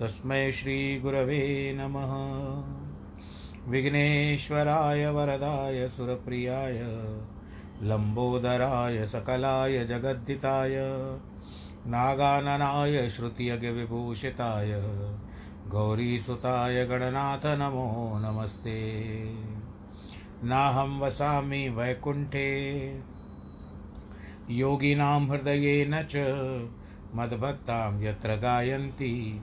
तस्मै श्रीगुरवे नमः। विघ्नेश्वराय वरदाय, सुरप्रियाय, लम्बोदराय, सकलाय जगद्दिताय नागाननाय श्रुतियज्ञविभूषिताय गौरीसुताय, गणनाथ नमो नमस्ते। नाहं वसामि वैकुण्ठे, योगिनां हृदयेन च, मद्भक्तां यत्र गायन्ति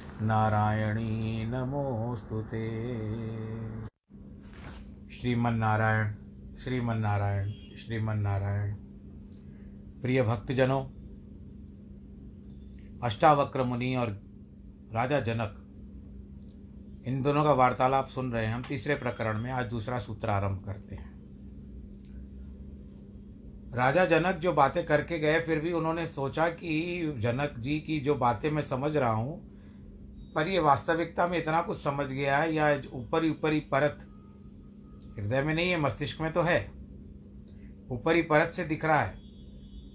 नारायणी नमोऽस्तु ते। श्रीमन्नारायण श्रीमन्नारायण श्रीमन्नारायण। प्रिय भक्तजनों अष्टावक्र मुनि और राजा जनक, इन दोनों का वार्तालाप सुन रहे हैं। हम तीसरे प्रकरण में आज दूसरा सूत्र आरंभ करते हैं। राजा जनक जो बातें करके गए, फिर भी उन्होंने सोचा कि जनक जी की जो बातें मैं समझ रहा हूँ पर ये वास्तविकता में इतना कुछ समझ गया है, या ऊपर ऊपर परत? हृदय में नहीं है, मस्तिष्क में तो है। ऊपर परत से दिख रहा है।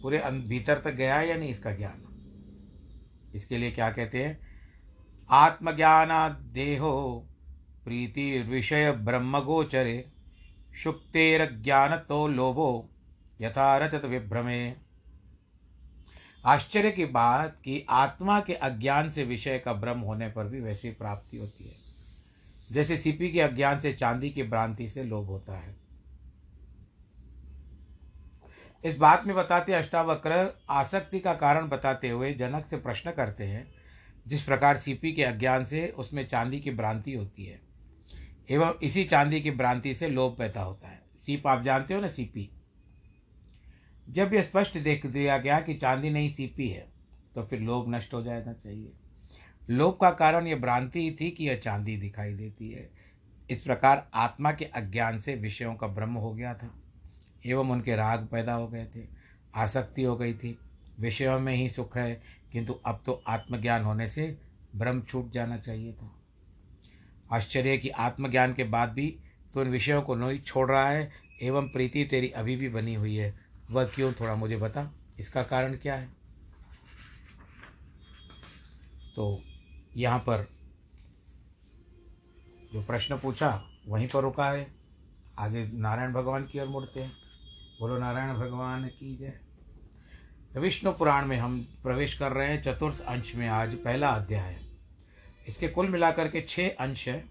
पूरे भीतर तक गया है या नहीं इसका ज्ञान? इसके लिए क्या कहते हैं? आत्मज्ञाना देहो प्रीति विषय ब्रह्म गोचरे शुक्तेर ज्ञान तो लोभो यथारथ विभ्रमे। आश्चर्य की बात कि आत्मा के अज्ञान से विषय का भ्रम होने पर भी वैसी प्राप्ति होती है। जैसे सीपी के अज्ञान से चांदी की भ्रांति से लोभ होता है। इस बात में बताते अष्टावक्र आसक्ति का कारण बताते हुए जनक से प्रश्न करते हैं, जिस प्रकार सीपी के अज्ञान से उसमें चांदी की भ्रांति होती है, एवं इसी चांदी की भ्रांति से लोभ पैदा होता है। सीप आप जानते हो ना सीपी? जब यह स्पष्ट देख, दिया गया कि चांदी नहीं सीपी है तो फिर लोभ नष्ट हो जाना चाहिए। लोभ का कारण यह भ्रांति ही थी कि यह चांदी दिखाई देती है। इस प्रकार आत्मा के अज्ञान से विषयों का भ्रम हो गया था, एवं उनके राग पैदा हो गए थे, आसक्ति हो गई थी। विषयों में ही सुख है, किंतु अब तो आत्मज्ञान होने से भ्रम छूट जाना चाहिए था। आश्चर्य कि आत्मज्ञान के बाद भी तो इन विषयों को नहीं छोड़ रहा है, एवं प्रीति तेरी अभी भी बनी हुई है वह क्यों थोड़ा मुझे बता? इसका कारण क्या है? तो यहाँ पर जो प्रश्न पूछा, वहीं पर रुका है। आगे नारायण भगवान की ओर मुड़ते हैं। बोलो, नारायण भगवान की जय। विष्णु पुराण में हम प्रवेश कर रहे हैं, चतुर्थ अंश में आज पहला अध्याय। है इसके कुल मिलाकर के छः अंश है।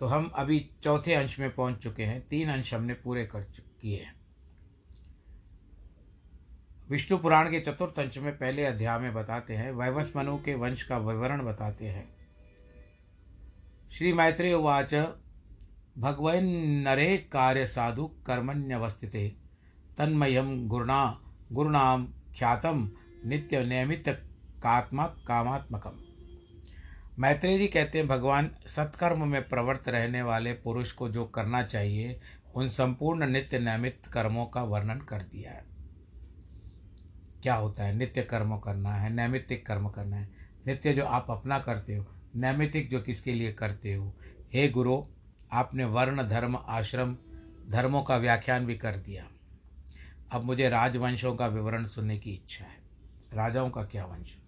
तो हम अभी चौथे अंश में पहुँच चुके हैं। तीन अंश हमने पूरे कर किए हैं। विष्णु पुराण के चतुर्थ अंश में पहले अध्याय में बताते हैं, वैवस मनु के वंश का विवरण बताते हैं। श्री मैत्रेय उवाच, भगवन् नरे कार्य साधु कर्मण्यवस्थिते तन्मयम गुरुणा गुरुणाम ख्यातम नित्य नियमित कात्मक कामात्मकम। मैत्रेय जी कहते हैं, भगवान सत्कर्म में प्रवृत्त रहने वाले पुरुष को जो करना चाहिए, उन संपूर्ण नित्य नैमित कर्मों का वर्णन कर दिया है। क्या होता है? नित्य कर्म करना है, नैमित्तिक कर्म करना है। नित्य जो आप अपना करते हो, नैमित्तिक जो किसके लिए करते हो? हे गुरु, आपने वर्ण, धर्म, आश्रम, धर्मों का व्याख्यान भी कर दिया। अब मुझे राजवंशों का विवरण सुनने की इच्छा है। राजाओं का क्या वंश है?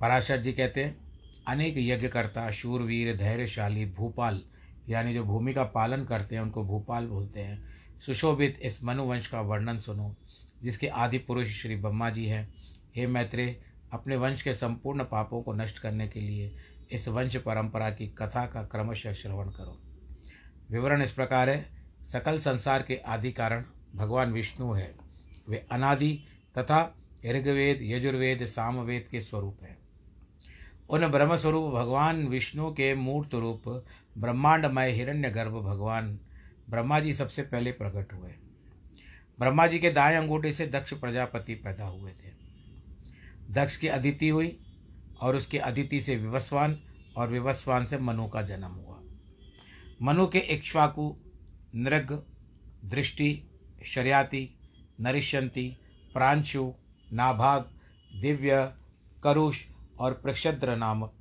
पराशर जी कहते हैं, अनेक यज्ञकर्ता, शूरवीर, धैर्यशाली, भूपाल, यानी जो भूमि का पालन करते हैं, उनको भूपाल बोलते हैं। सुशोभित इस मनुवंश का वर्णन सुनो। जिसके आदि पुरुष श्री ब्रह्मा जी हैं, हे मैत्रेय, अपने वंश के संपूर्ण पापों को नष्ट करने के लिए इस वंश परंपरा की कथा का क्रमशः श्रवण करो। विवरण इस प्रकार है। सकल संसार के आदि कारण भगवान विष्णु है। वे अनादि तथा ऋग्वेद, यजुर्वेद, सामवेद के स्वरूप हैं। उन ब्रह्मस्वरूप भगवान विष्णु के मूर्त रूप ब्रह्मांडमय हिरण्य गर्भ भगवान ब्रह्मा जी सबसे पहले प्रकट हुए। ब्रह्मा जी के दाएँ अंगूठे से दक्ष प्रजापति पैदा हुए थे। दक्ष की अदिति हुई और उसके अदिति से विवस्वान और विवस्वान से मनु का जन्म हुआ। मनु के इक्ष्वाकु, नृग, दृष्टि, शर्याति नरिष्यंती प्रांशु, नाभाग, दिव्य, करुष और प्रक्षद्र नामक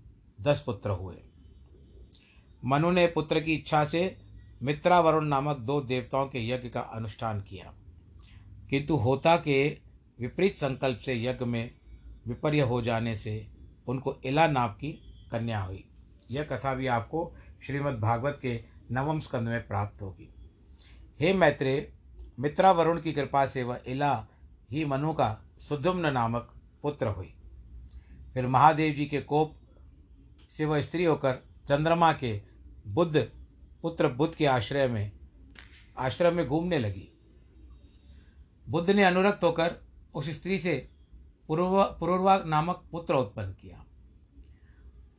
दस पुत्र हुए। मनु ने पुत्र की इच्छा से मित्रावरुण नामक दो देवताओं के यज्ञ का अनुष्ठान किया। किंतु होता के विपरीत संकल्प से यज्ञ में विपर्य हो जाने से उनको इला नाम की कन्या हुई। यह कथा भी आपको श्रीमद् भागवत के नवम स्कंद में प्राप्त होगी। हे मैत्रे मित्रा वरुण की कृपा से वह इला ही मनु का सुधुम्न नामक पुत्र हुई। फिर महादेव जी के कोप से वह स्त्री होकर चंद्रमा के बुद्ध, पुत्र बुद्ध के आश्रय में आश्रम में घूमने लगी। बुद्ध ने अनुरक्त होकर उस स्त्री से पुरुर्वा पुरुर्वा नामक पुत्र उत्पन्न किया।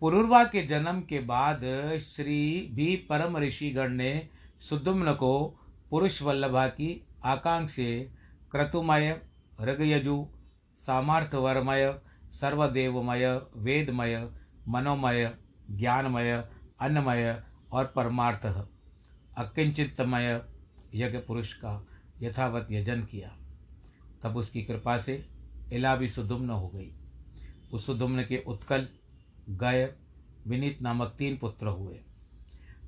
पुरुर्वा के जन्म के बाद श्री भी परम ऋषिगण ने सुदुम्न को पुरुष वल्लभा की आकांक्षे क्रतुमय, ऋगयजु, सामर्थ्यवरमय, सर्वदेवमय, वेदमय, मनोमय, ज्ञानमय, अन्नमय और परमार्थ अकिंचितमय यज्ञ पुरुष का यथावत यजन किया। तब उसकी कृपा से इला भी सुदुम्न हो गई। उस सुदुम्न के उत्कल, गय विनीत नामक तीन पुत्र हुए।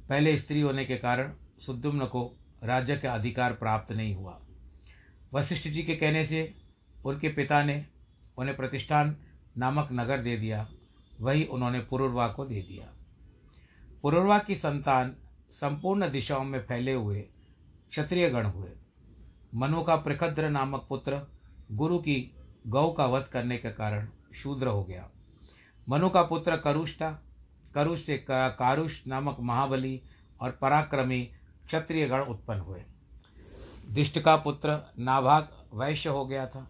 पहले स्त्री होने के कारण सुदुम्न को राज्य का अधिकार प्राप्त नहीं हुआ। वशिष्ठ जी के कहने से उनके पिता ने उन्हें प्रतिष्ठान नामक नगर दे दिया। वही उन्होंने पुरुर्वा को दे दिया। पुरुर्वा की संतान संपूर्ण दिशाओं में फैले हुए क्षत्रिय गण हुए। मनु का प्रखद्र नामक पुत्र गुरु की गौ का वध करने के कारण शूद्र हो गया। मनु का पुत्र करुष था करुष से कारुष नामक महाबली और पराक्रमी क्षत्रिय गण उत्पन्न हुए। दिष्ट का पुत्र नाभाग वैश्य हो गया था।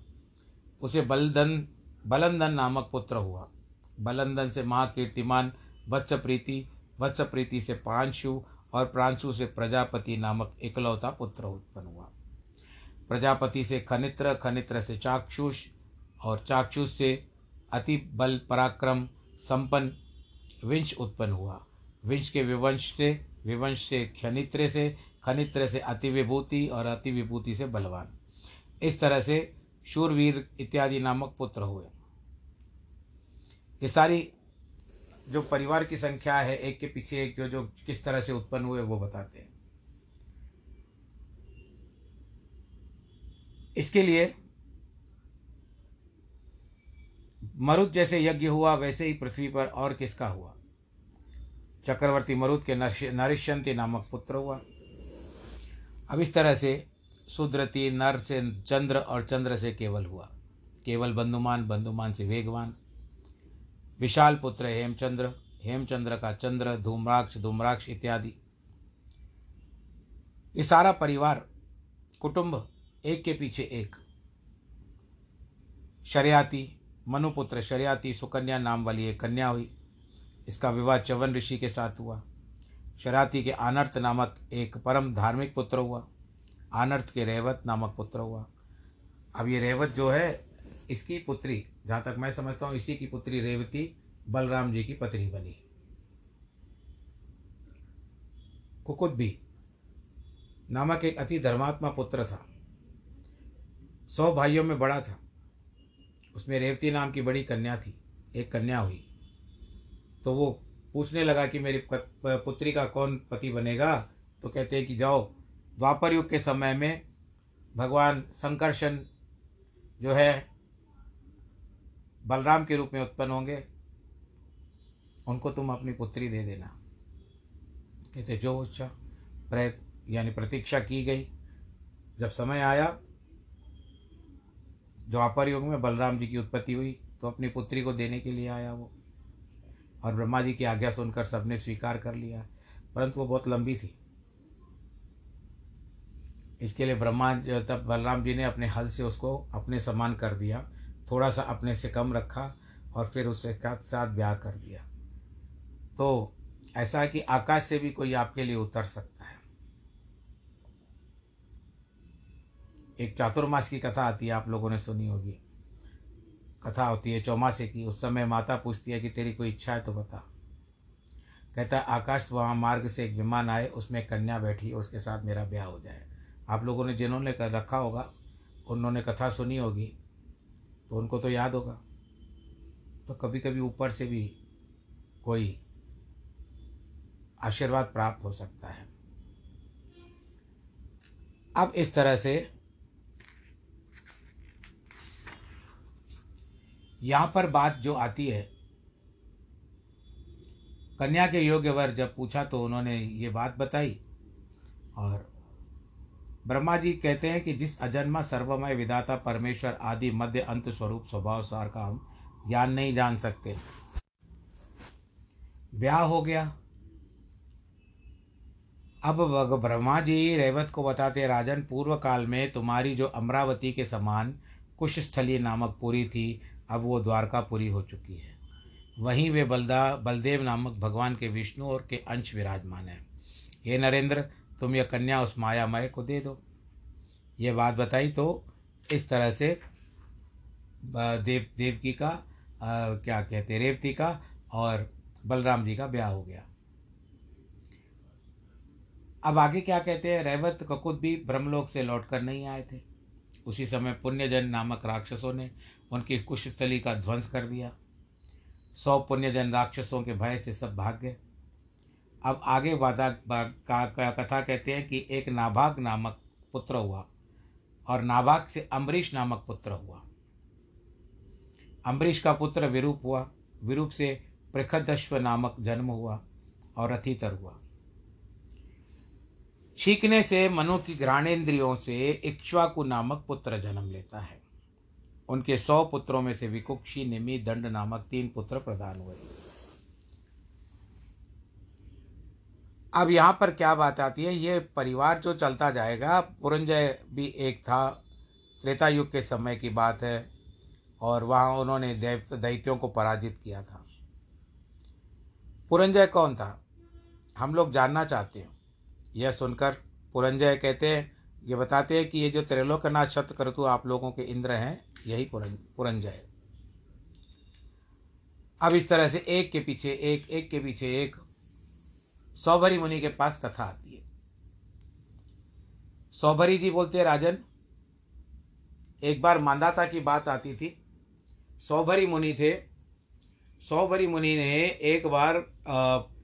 उसे बलदन, बलंदन नामक पुत्र हुआ। बलंदन से महाकीर्तिमान वत्स प्रीति वत्स प्रीति से प्रांशु और प्रांशु से प्रजापति नामक इकलौता पुत्र उत्पन्न हुआ। प्रजापति से खनित्र खनित्र से चाक्षुष और चाक्षुष से अति बल पराक्रम संपन्न विंश उत्पन्न हुआ। विंश के विवंश से विवंश से खनित्र से खनित्र से अति विभूति और अति विभूति से बलवान। इस तरह से शूरवीर इत्यादि नामक पुत्र हुए। ये सारी जो परिवार की संख्या है, एक के पीछे एक जो जो किस तरह से उत्पन्न हुए वो बताते हैं। इसके लिए मरुद जैसे यज्ञ हुआ, वैसे ही पृथ्वी पर और किसका हुआ? चक्रवर्ती मरुद के नरिष्यंती नामक पुत्र हुआ। अब इस तरह से सुद्रति, नर से चंद्र और चंद्र से केवल हुआ। केवल बंधुमान बंधुमान से वेगवान। विशाल पुत्र हेमचंद्र। हेमचंद्र का चंद्र, धूम्राक्ष धूम्राक्ष इत्यादि। ये सारा परिवार, कुटुंब एक के पीछे एक। शरियाती, मनुपुत्र शरियाती सुकन्या नाम वाली एक कन्या हुई। इसका विवाह चवन ऋषि के साथ हुआ। शराती के आनर्थ नामक एक परम धार्मिक पुत्र हुआ। आनर्थ के रेवत नामक पुत्र हुआ। अब ये रेवत जो है, इसकी पुत्री, जहाँ तक मैं समझता हूँ, इसी की पुत्री रेवती बलराम जी की पत्नी बनी। कुकुद भी नामक एक अति धर्मात्मा पुत्र था। सौ भाइयों में बड़ा था। उसमें रेवती नाम की बड़ी कन्या थी। एक कन्या हुई। तो वो पूछने लगा कि मेरी पुत्री का कौन पति बनेगा? तो कहते हैं कि जाओ, द्वापर युग के समय में भगवान संकर्षण जो है, बलराम के रूप में उत्पन्न होंगे। उनको तुम अपनी पुत्री दे देना। कहते जो इच्छा प्रयत्न यानी प्रतीक्षा की गई। जब समय आया द्वापर युग में बलराम जी की उत्पत्ति हुई तो अपनी पुत्री को देने के लिए आया वो। और ब्रह्मा जी की आज्ञा सुनकर सबने स्वीकार कर लिया, परंतु वो बहुत लंबी थी। इसके लिए ब्रह्मा, तब बलराम जी ने अपने हल से उसको अपने समान कर दिया थोड़ा सा अपने से कम रखा और फिर उसके साथ ब्याह कर दिया। तो ऐसा है कि आकाश से भी कोई आपके लिए उतर सकता है एक चातुर्मास की कथा आती है, आप लोगों ने सुनी होगी। कथा होती है चौमासे की, उस समय माता पूछती है कि तेरी कोई इच्छा है तो बता। कहता है, आकाश वहाँ मार्ग से एक विमान आए, उसमें कन्या बैठी उसके साथ मेरा ब्याह हो जाए। आप लोगों ने जिन्होंने रखा होगा, उन्होंने कथा सुनी होगी तो उनको तो याद होगा। तो कभी कभी ऊपर से भी कोई आशीर्वाद प्राप्त हो सकता है। अब इस तरह से यहाँ पर बात जो आती है, कन्या के योग्य वर जब पूछा तो उन्होंने ये बात बताई और ब्रह्मा जी कहते हैं कि जिस अजन्मा सर्वमय विदाता परमेश्वर आदि मध्य अंत स्वरूप स्वभाव सार का हम ज्ञान नहीं जान सकते। ब्याह हो गया। अब ब्रह्मा जी रेवत को बताते, राजन पूर्व काल में तुम्हारी जो अमरावती के समान कुशस्थली नामक पुरी थी अब वो द्वारकापुरी हो चुकी है। वहीं वे बलदा बलदेव नामक भगवान के विष्णु और के अंश विराजमान है। ये नरेंद्र तुम यह कन्या उस मायामय को दे दो। ये बात बताई तो इस तरह से देव देवकी का आ, क्या कहते रेवती का और बलराम जी का ब्याह हो गया। अब आगे क्या कहते हैं रेवत ककुत भी ब्रह्मलोक से लौटकर नहीं आए थे। उसी समय पुण्यजन नामक राक्षसों ने उनकी कुशस्थली का ध्वंस कर दिया। सौ पुण्यजन राक्षसों के भय से सब भाग गए। अब आगे वादा का, कथा कहते हैं कि एक नाभाग नामक पुत्र हुआ और नाभाग से अम्बरीश नामक पुत्र हुआ। अम्बरीश का पुत्र विरूप हुआ। विरूप से प्रखदश्व नामक जन्म हुआ और रथितर हुआ। छींकने से मनु की घ्राणेन्द्रियों से इक्ष्वाकु नामक पुत्र जन्म लेता है। उनके सौ पुत्रों में से विकुक्षी निमि दंड नामक तीन पुत्र प्रदान हुए। अब यहाँ पर क्या बात आती है? ये परिवार जो चलता जाएगा, पुरंजय भी एक था। त्रेता युग के समय की बात है और वहाँ उन्होंने दैव, दैत्यों को पराजित किया था। पुरंजय कौन था? हम लोग जानना चाहते हैं। यह सुनकर पुरंजय कहते हैं, ये बताते हैं कि ये जो त्रिलोकनाथ शत करतु आप लोगों के इंद्र हैं यही पुरंजय अब इस तरह से एक के पीछे एक एक के पीछे एक सौभरी मुनि के पास कथा आती है सौभरी जी बोलते हैं राजन एक बार मांदाता की बात आती थी सौभरी मुनि थे सौभरी मुनि ने एक बार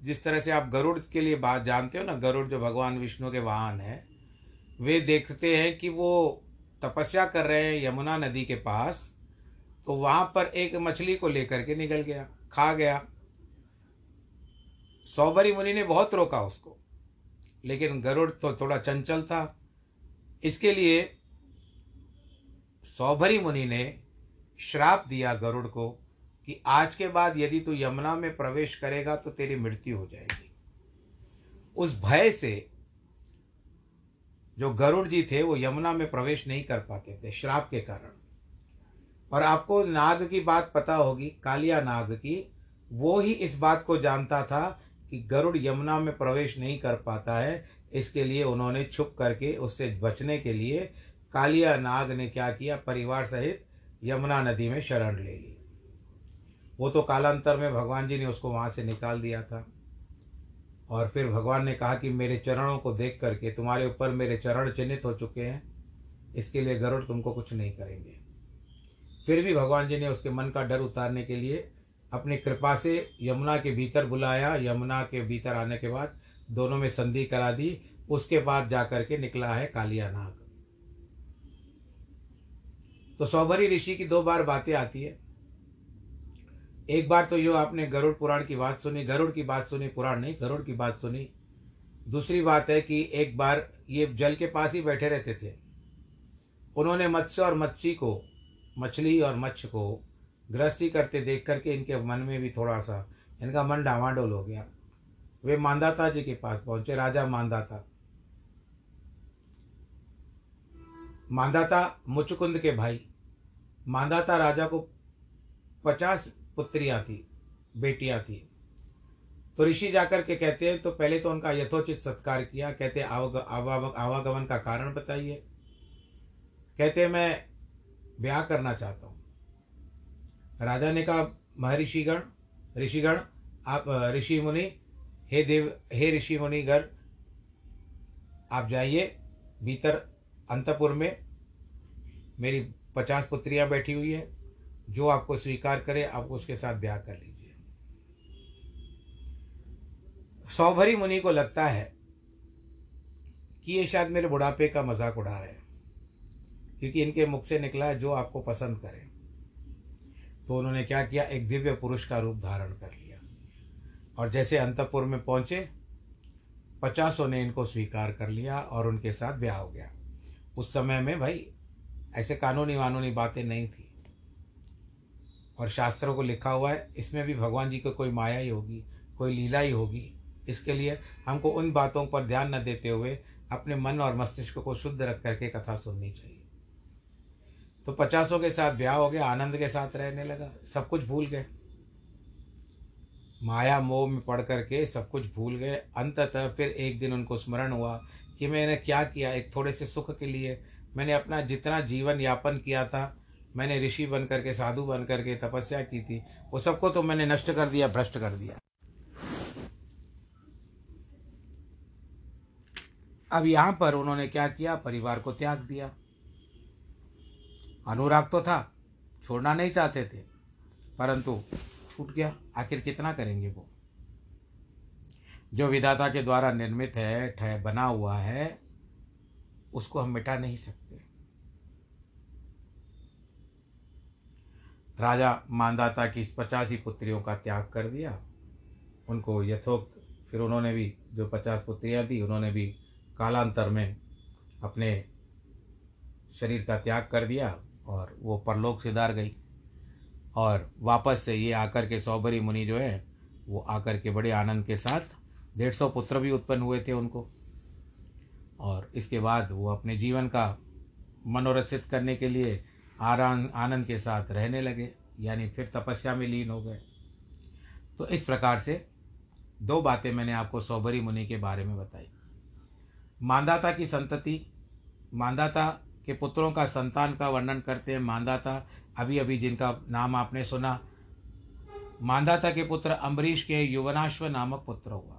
जिस तरह से आप गरुड़ के लिए बात जानते हो ना गरुड़ जो भगवान विष्णु के वाहन है वे देखते हैं कि वो तपस्या कर रहे हैं यमुना नदी के पास तो वहाँ पर एक मछली को लेकर के निकल गया, खा गया। सौबरी मुनि ने बहुत रोका उसको, लेकिन गरुड़ तो थोड़ा चंचल था। इसके लिए सौभरी मुनि ने श्राप दिया गरुड़ को कि आज के बाद यदि तू यमुना में प्रवेश करेगा तो तेरी मृत्यु हो जाएगी। उस भय से जो गरुड़ जी थे, वो यमुना में प्रवेश नहीं कर पाते थे, श्राप के कारण। और आपको नाग की बात पता होगी, कालिया नाग की, वो ही इस बात को जानता था कि गरुड़ यमुना में प्रवेश नहीं कर पाता है। इसके लिए उन्होंने छुप करके उससे बचने के लिए कालिया नाग ने क्या किया, परिवार सहित यमुना नदी में शरण ले ली। वो तो कालांतर में भगवान जी ने उसको वहाँ से निकाल दिया था। और फिर भगवान ने कहा कि मेरे चरणों को देख करके तुम्हारे ऊपर मेरे चरण चिन्हित हो चुके हैं, इसके लिए गरुड़ तुमको कुछ नहीं करेंगे। फिर भी भगवान जी ने उसके मन का डर उतारने के लिए अपनी कृपा से यमुना के भीतर बुलाया। यमुना के भीतर आने के बाद दोनों में संधि करा दी, उसके बाद जाकर के निकला है कालिया नाग तो सौभरी ऋषि की दो बार बातें आती है। एक बार तो यो आपने गरुड़ पुराण की बात सुनी, गरुड़ की बात सुनी, पुराण नहीं, गरुड़ की बात सुनी। दूसरी बात है कि एक बार ये जल के पास ही बैठे रहते थे। उन्होंने मत्स्य और मत्स्य को, मछली और मत्स्य को गृहस्थी करते देख करके इनके मन में भी थोड़ा सा, इनका मन डावाडोल हो गया। वे मानदाता जी के पास पहुँचे, राजा मानदाता। मानदाता मुचकुंद के भाई। मानदाता राजा को पचास पुत्रियाँ थी, बेटियाँ थी। तो ऋषि जाकर के कहते हैं तो पहले तो उनका यथोचित सत्कार किया। कहते आवागमन का कारण बताइए। कहते मैं ब्याह करना चाहता हूँ। राजा ने कहा, महर्षिगण, ऋषिगण, आप, ऋषि मुनि, हे देव, हे ऋषि मुनि घर आप जाइए, भीतर अंतपुर में मेरी पचास पुत्रियाँ बैठी हुई है। जो आपको स्वीकार करे, आप उसके साथ ब्याह कर लीजिए। सौभरी मुनि को लगता है कि ये शायद मेरे बुढ़ापे का मज़ाक उड़ा रहे हैं, क्योंकि इनके मुख से निकला जो आपको पसंद करे। तो उन्होंने क्या किया? एक दिव्य पुरुष का रूप धारण कर लिया। और जैसे अंतपुर में पहुँचे, पचासों ने इनको स्वीकार कर लिया और उनके साथ ब्याह हो गया। उस समय में भाई, ऐसे कानूनी वानूनी बातें नहीं थी। और शास्त्रों को लिखा हुआ है, इसमें भी भगवान जी को कोई माया ही होगी, कोई लीला ही होगी। इसके लिए हमको उन बातों पर ध्यान न देते हुए अपने मन और मस्तिष्क को शुद्ध रख करके कथा सुननी चाहिए। तो पचासों के साथ ब्याह हो गया, आनंद के साथ रहने लगा, सब कुछ भूल गए। माया मोह में पढ़ करके सब कुछ भूल गए। अंततः फिर एक दिन उनको स्मरण हुआ कि मैंने क्या किया, एक थोड़े से सुख के लिए मैंने अपना जितना जीवन यापन किया था मैंने ऋषि बन करके साधु बन करके तपस्या की थी, वो सबको तो मैंने नष्ट कर दिया, भ्रष्ट कर दिया। अब यहाँ पर उन्होंने क्या किया? परिवार को त्याग दिया। अनुराग तो था, छोड़ना नहीं चाहते थे, परंतु छूट गया। आखिर कितना करेंगे वो? जो विधाता के द्वारा निर्मित है, ठह बना हुआ है, उसको हम मिटा नहीं सकते। राजा मानदाता की पचासी पुत्रियों का त्याग कर दिया। उनको यथोक्त फिर उन्होंने भी जो पचास पुत्रियाँ थी, उन्होंने भी कालांतर में अपने शरीर का त्याग कर दिया और वो परलोक सिधार गई। और वापस से ये आकर के सौभरी मुनि जो है, वो आकर के बड़े आनंद के साथ डेढ़ सौ पुत्र भी उत्पन्न हुए थे उनको। और इसके बाद वो अपने जीवन का मनोरसित करने के लिए आराम आनंद के साथ रहने लगे, यानी फिर तपस्या में लीन हो गए। तो इस प्रकार से दो बातें मैंने आपको सौभरी मुनि के बारे में बताई। मानदाता की संतति मानदाता के पुत्रों का संतान का वर्णन करते हैं। मानदाता अभी अभी जिनका नाम आपने सुना मानदाता के पुत्र अम्बरीश के युवनाश्व नामक पुत्र हुआ,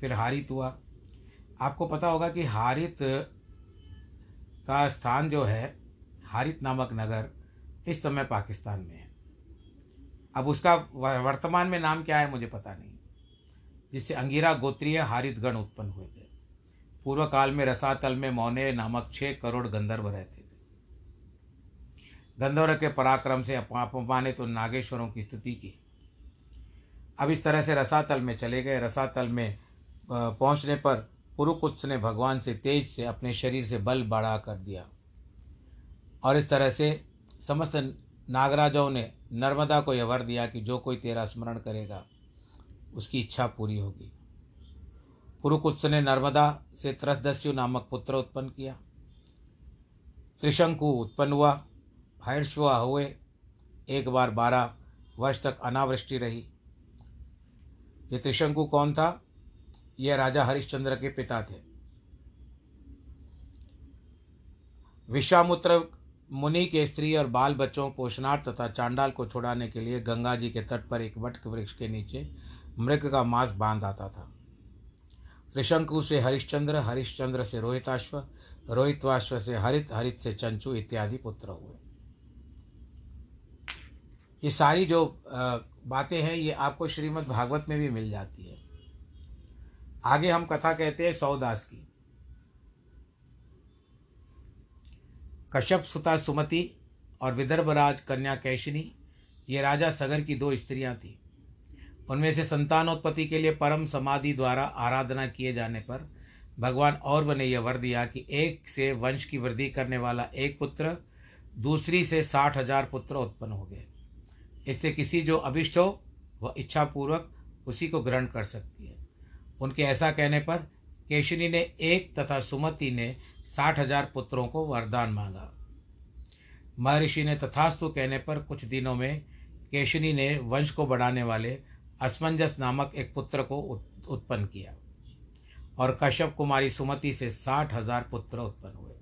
फिर हारित हुआ। आपको पता होगा कि हारित का स्थान जो है हारित नामक नगर इस समय पाकिस्तान में है। अब उसका वर्तमान में नाम क्या है मुझे पता नहीं। जिससे अंगिरा गोत्रीय हारित गण उत्पन्न हुए थे। पूर्व काल में रसातल में मौने नामक छः करोड़ गंधर्व रहते थे। गंधर्व के पराक्रम से अपमानित तो नागेश्वरों की स्तुति की। अब इस तरह से रसातल में चले गए। रसातल में पहुँचने पर पुरुकुत्स ने भगवान से तेज से अपने शरीर से बल बढ़ा कर दिया। और इस तरह से समस्त नागराजों ने नर्मदा को यह वर दिया कि जो कोई तेरा स्मरण करेगा, उसकी इच्छा पूरी होगी। पुरुकुत्स ने नर्मदा से त्रसदस्यु नामक पुत्र उत्पन्न किया। त्रिशंकु उत्पन्न हुआ हर्षुआ हुए, एक बार बारह वर्ष तक अनावृष्टि रही। ये त्रिशंकु कौन था? यह राजा हरिश्चंद्र के पिता थे। विश्वामुत्र मुनि के स्त्री और बाल बच्चों, पोषणार्थ तथा चांडाल को छुड़ाने के लिए गंगा जी के तट पर एक वट वृक्ष के नीचे मृग का मांस बाँध आता था। त्रिशंकु से हरिश्चंद्र हरिश्चंद्र से रोहिताश्व, रोहितवाश्व से हरित हरित से चंचु इत्यादि पुत्र हुए। ये सारी जो बातें हैं, ये आपको श्रीमद् भागवत में भी मिल जाती है। आगे हम कथा कहते हैं सौदास की। कश्यप, सुता, सुमति और विदर्भराज, कन्या, कैशिनी, ये राजा सगर की दो स्त्रियाँ थीं। उनमें से संतानोत्पत्ति के लिए परम समाधि द्वारा आराधना किए जाने पर भगवान और ने यह वर दिया कि एक से वंश की वृद्धि करने वाला एक पुत्र दूसरी से साठ हज़ार पुत्र उत्पन्न हो गए। इससे किसी जो अभिष्ट हो, वह इच्छापूर्वक उसी को ग्रहण कर सकती है। उनके ऐसा कहने पर केशनी ने एक तथा सुमति ने साठ हज़ार पुत्रों को वरदान मांगा। महर्षि ने तथास्तु कहने पर कुछ दिनों में केशनी ने वंश को बढ़ाने वाले असमंजस नामक एक पुत्र को उत्पन्न किया और कश्यप कुमारी सुमति से साठ हज़ार पुत्र उत्पन्न हुए।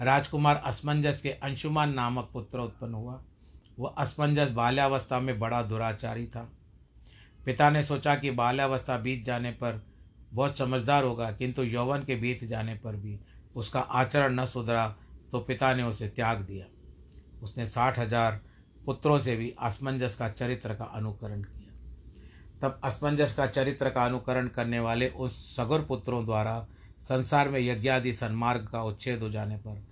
राजकुमार असमंजस के अंशुमान नामक पुत्र उत्पन्न हुआ। वह असमंजस बाल्यावस्था में बड़ा दुराचारी था। पिता ने सोचा कि बाल्यावस्था बीत जाने पर बहुत समझदार होगा, किंतु यौवन के बीत जाने पर भी उसका आचरण न सुधरा तो पिता ने उसे त्याग दिया। उसने साठ हज़ार पुत्रों से भी असमंजस का चरित्र का अनुकरण किया। तब असमंजस का चरित्र का अनुकरण करने वाले उस सगुर पुत्रों द्वारा संसार में यज्ञादि सन्मार्ग का उच्छेद हो जाने पर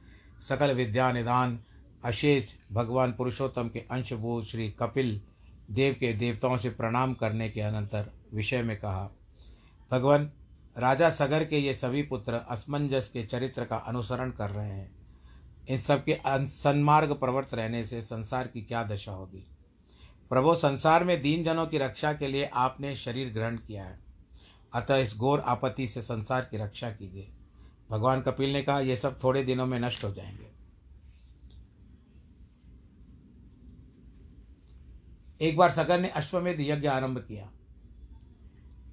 सकल विद्या निदान, अशेष भगवान पुरुषोत्तम के अंशभूत श्री कपिल देव के देवताओं से प्रणाम करने के अनंतर विषय में कहा भगवान राजा सगर के ये सभी पुत्र असमंजस के चरित्र का अनुसरण कर रहे हैं। इन सबके सन्मार्ग प्रवर्त रहने से संसार की क्या दशा होगी? प्रभु, संसार में दीन जनों की रक्षा के लिए आपने शरीर ग्रहण किया है। अतः इस घोर आपत्ति से संसार की रक्षा कीजिए। भगवान कपिल ने कहा यह सब थोड़े दिनों में नष्ट हो जाएँगे। एक बार सगर ने अश्वमेध यज्ञ आरंभ किया।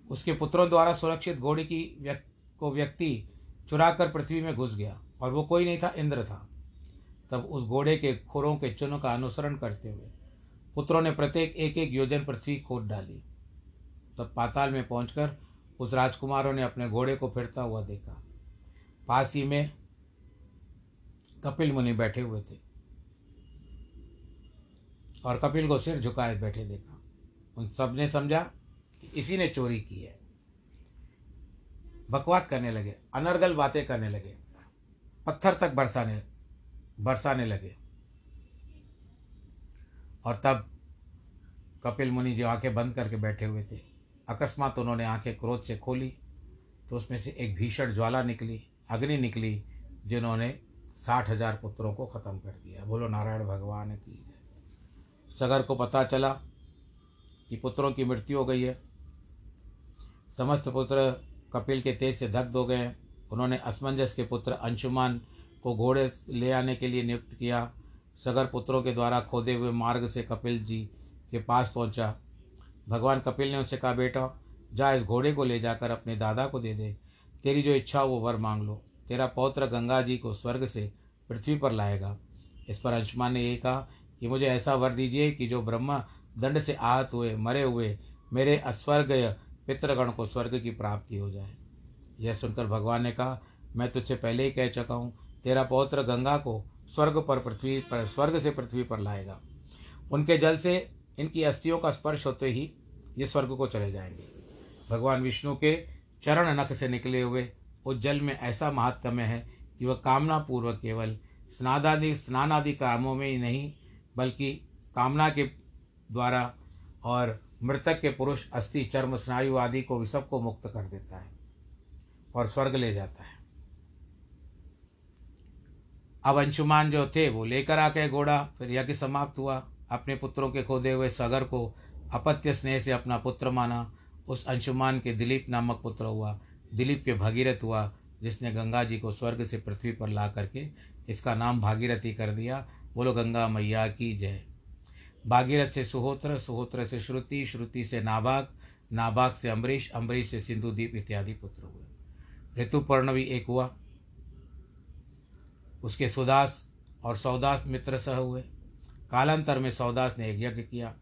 उसके पुत्रों द्वारा सुरक्षित घोड़ी की व्यक, को व्यक्ति चुराकर पृथ्वी में घुस गया और वो कोई नहीं था इंद्र था। तब उस घोड़े के खुरों के चुनों का अनुसरण करते हुए पुत्रों ने प्रत्येक एक एक योजन पृथ्वी खोद डाली। तब पाताल में पहुंचकर उस राजकुमारों ने अपने घोड़े को फिरता हुआ देखा। पास ही में कपिल मुनि बैठे हुए थे और कपिल को सिर झुकाए बैठे देखा। उन सबने समझा इसी ने चोरी की है। बकवाद करने लगे, अनर्गल बातें करने लगे, पत्थर तक बरसाने बरसाने लगे। और तब कपिल मुनि जो आँखें बंद करके बैठे हुए थे, अकस्मात उन्होंने आँखें क्रोध से खोली तो उसमें से एक भीषण ज्वाला निकली, अग्नि निकली, जिन्होंने साठ हज़ार पुत्रों को ख़त्म कर दिया। बोलो, नारायण भगवान की सगर को पता चला कि पुत्रों की मृत्यु हो गई है। समस्त पुत्र कपिल के तेज से दग्ध हो गए। उन्होंने असमंजस के पुत्र अंशुमान को घोड़े ले आने के लिए नियुक्त किया। सगर पुत्रों के द्वारा खोदे हुए मार्ग से कपिल जी के पास पहुँचा। भगवान कपिल ने उनसे कहा, बेटा, जा इस घोड़े को ले जाकर अपने दादा को दे दे। तेरी जो इच्छा हो वो वर मांग लो। तेरा पौत्र गंगा जी को स्वर्ग से पृथ्वी पर लाएगा। इस पर अंशुमान ने यही कहा कि, मुझे ऐसा वर दीजिए कि जो ब्रह्मा दंड से आहत हुए, मरे हुए मेरे अस्वर्ग पितृगण को स्वर्ग की प्राप्ति हो जाए। यह सुनकर भगवान ने कहा, मैं तुझसे पहले ही कह चुका हूँ, तेरा पौत्र गंगा को स्वर्ग पर पृथ्वी पर, स्वर्ग से पृथ्वी पर लाएगा। उनके जल से इनकी अस्थियों का स्पर्श होते ही ये स्वर्ग को चले जाएँगे। भगवान विष्णु के चरण नख से निकले हुए उस जल में ऐसा महात्म्य है कि वह कामना पूर्वक केवल स्नादादि स्नानादि कामों में ही नहीं, बल्कि कामना के द्वारा और मृतक के पुरुष, अस्थि, चर्म, स्नायु आदि को भी सबको मुक्त कर देता है और स्वर्ग ले जाता है। अब अंशुमान जो थे, वो लेकर आके घोड़ा, फिर यज्ञ समाप्त हुआ। अपने पुत्रों के खोदे हुए सगर को अपत्य स्नेह से अपना पुत्र माना। उस अंशुमान के दिलीप नामक पुत्र हुआ। दिलीप के भागीरथ हुआ, जिसने गंगा जी को स्वर्ग से पृथ्वी पर ला करके इसका नाम भागीरथी कर दिया। बोलो, गंगा मैया की जय। भागीरथ से सुहोत्र सुहोत्र से श्रुति श्रुति से नाभाग नाभाग से अम्बरीश अम्बरीश से सिंधुदीप इत्यादि पुत्र हुए। ऋतुपर्ण भी एक हुआ। उसके सुदास और सौदास मित्र सह हुए। कालांतर में सौदास ने एक यज्ञ किया।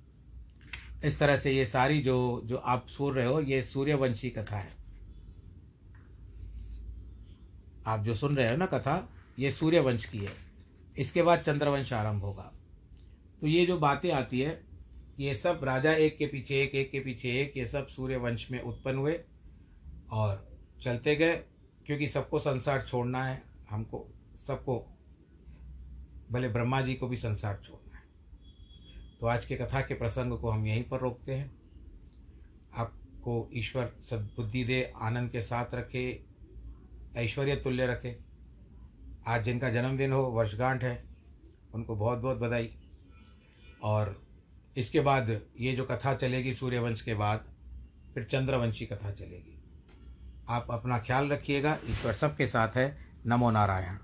इस तरह से ये सारी जो जो आप सुन रहे हो, ये सूर्यवंशी कथा है। आप जो सुन रहे हो ना कथा, ये सूर्यवंश की है। इसके बाद चंद्रवंश आरंभ होगा। तो ये जो बातें आती है, ये सब राजा एक के पीछे, एक एक के पीछे, एक, ये सब सूर्य वंश में उत्पन्न हुए और चलते गए, क्योंकि सबको संसार छोड़ना है, हमको, सबको, भले ब्रह्मा जी को भी संसार छोड़ना है। तो आज के कथा के प्रसंग को हम यहीं पर रोकते हैं। आपको ईश्वर सद्बुद्धि दे, आनंद के साथ रखे, ऐश्वर्य तुल्य रखे। आज जिनका जन्मदिन हो, वर्षगांठ है, उनको बहुत बहुत बधाई। और इसके बाद ये जो कथा चलेगी सूर्यवंश के बाद, फिर चंद्रवंशी कथा चलेगी। आप अपना ख्याल रखिएगा। ईश्वर सबके साथ है। नमो नारायण।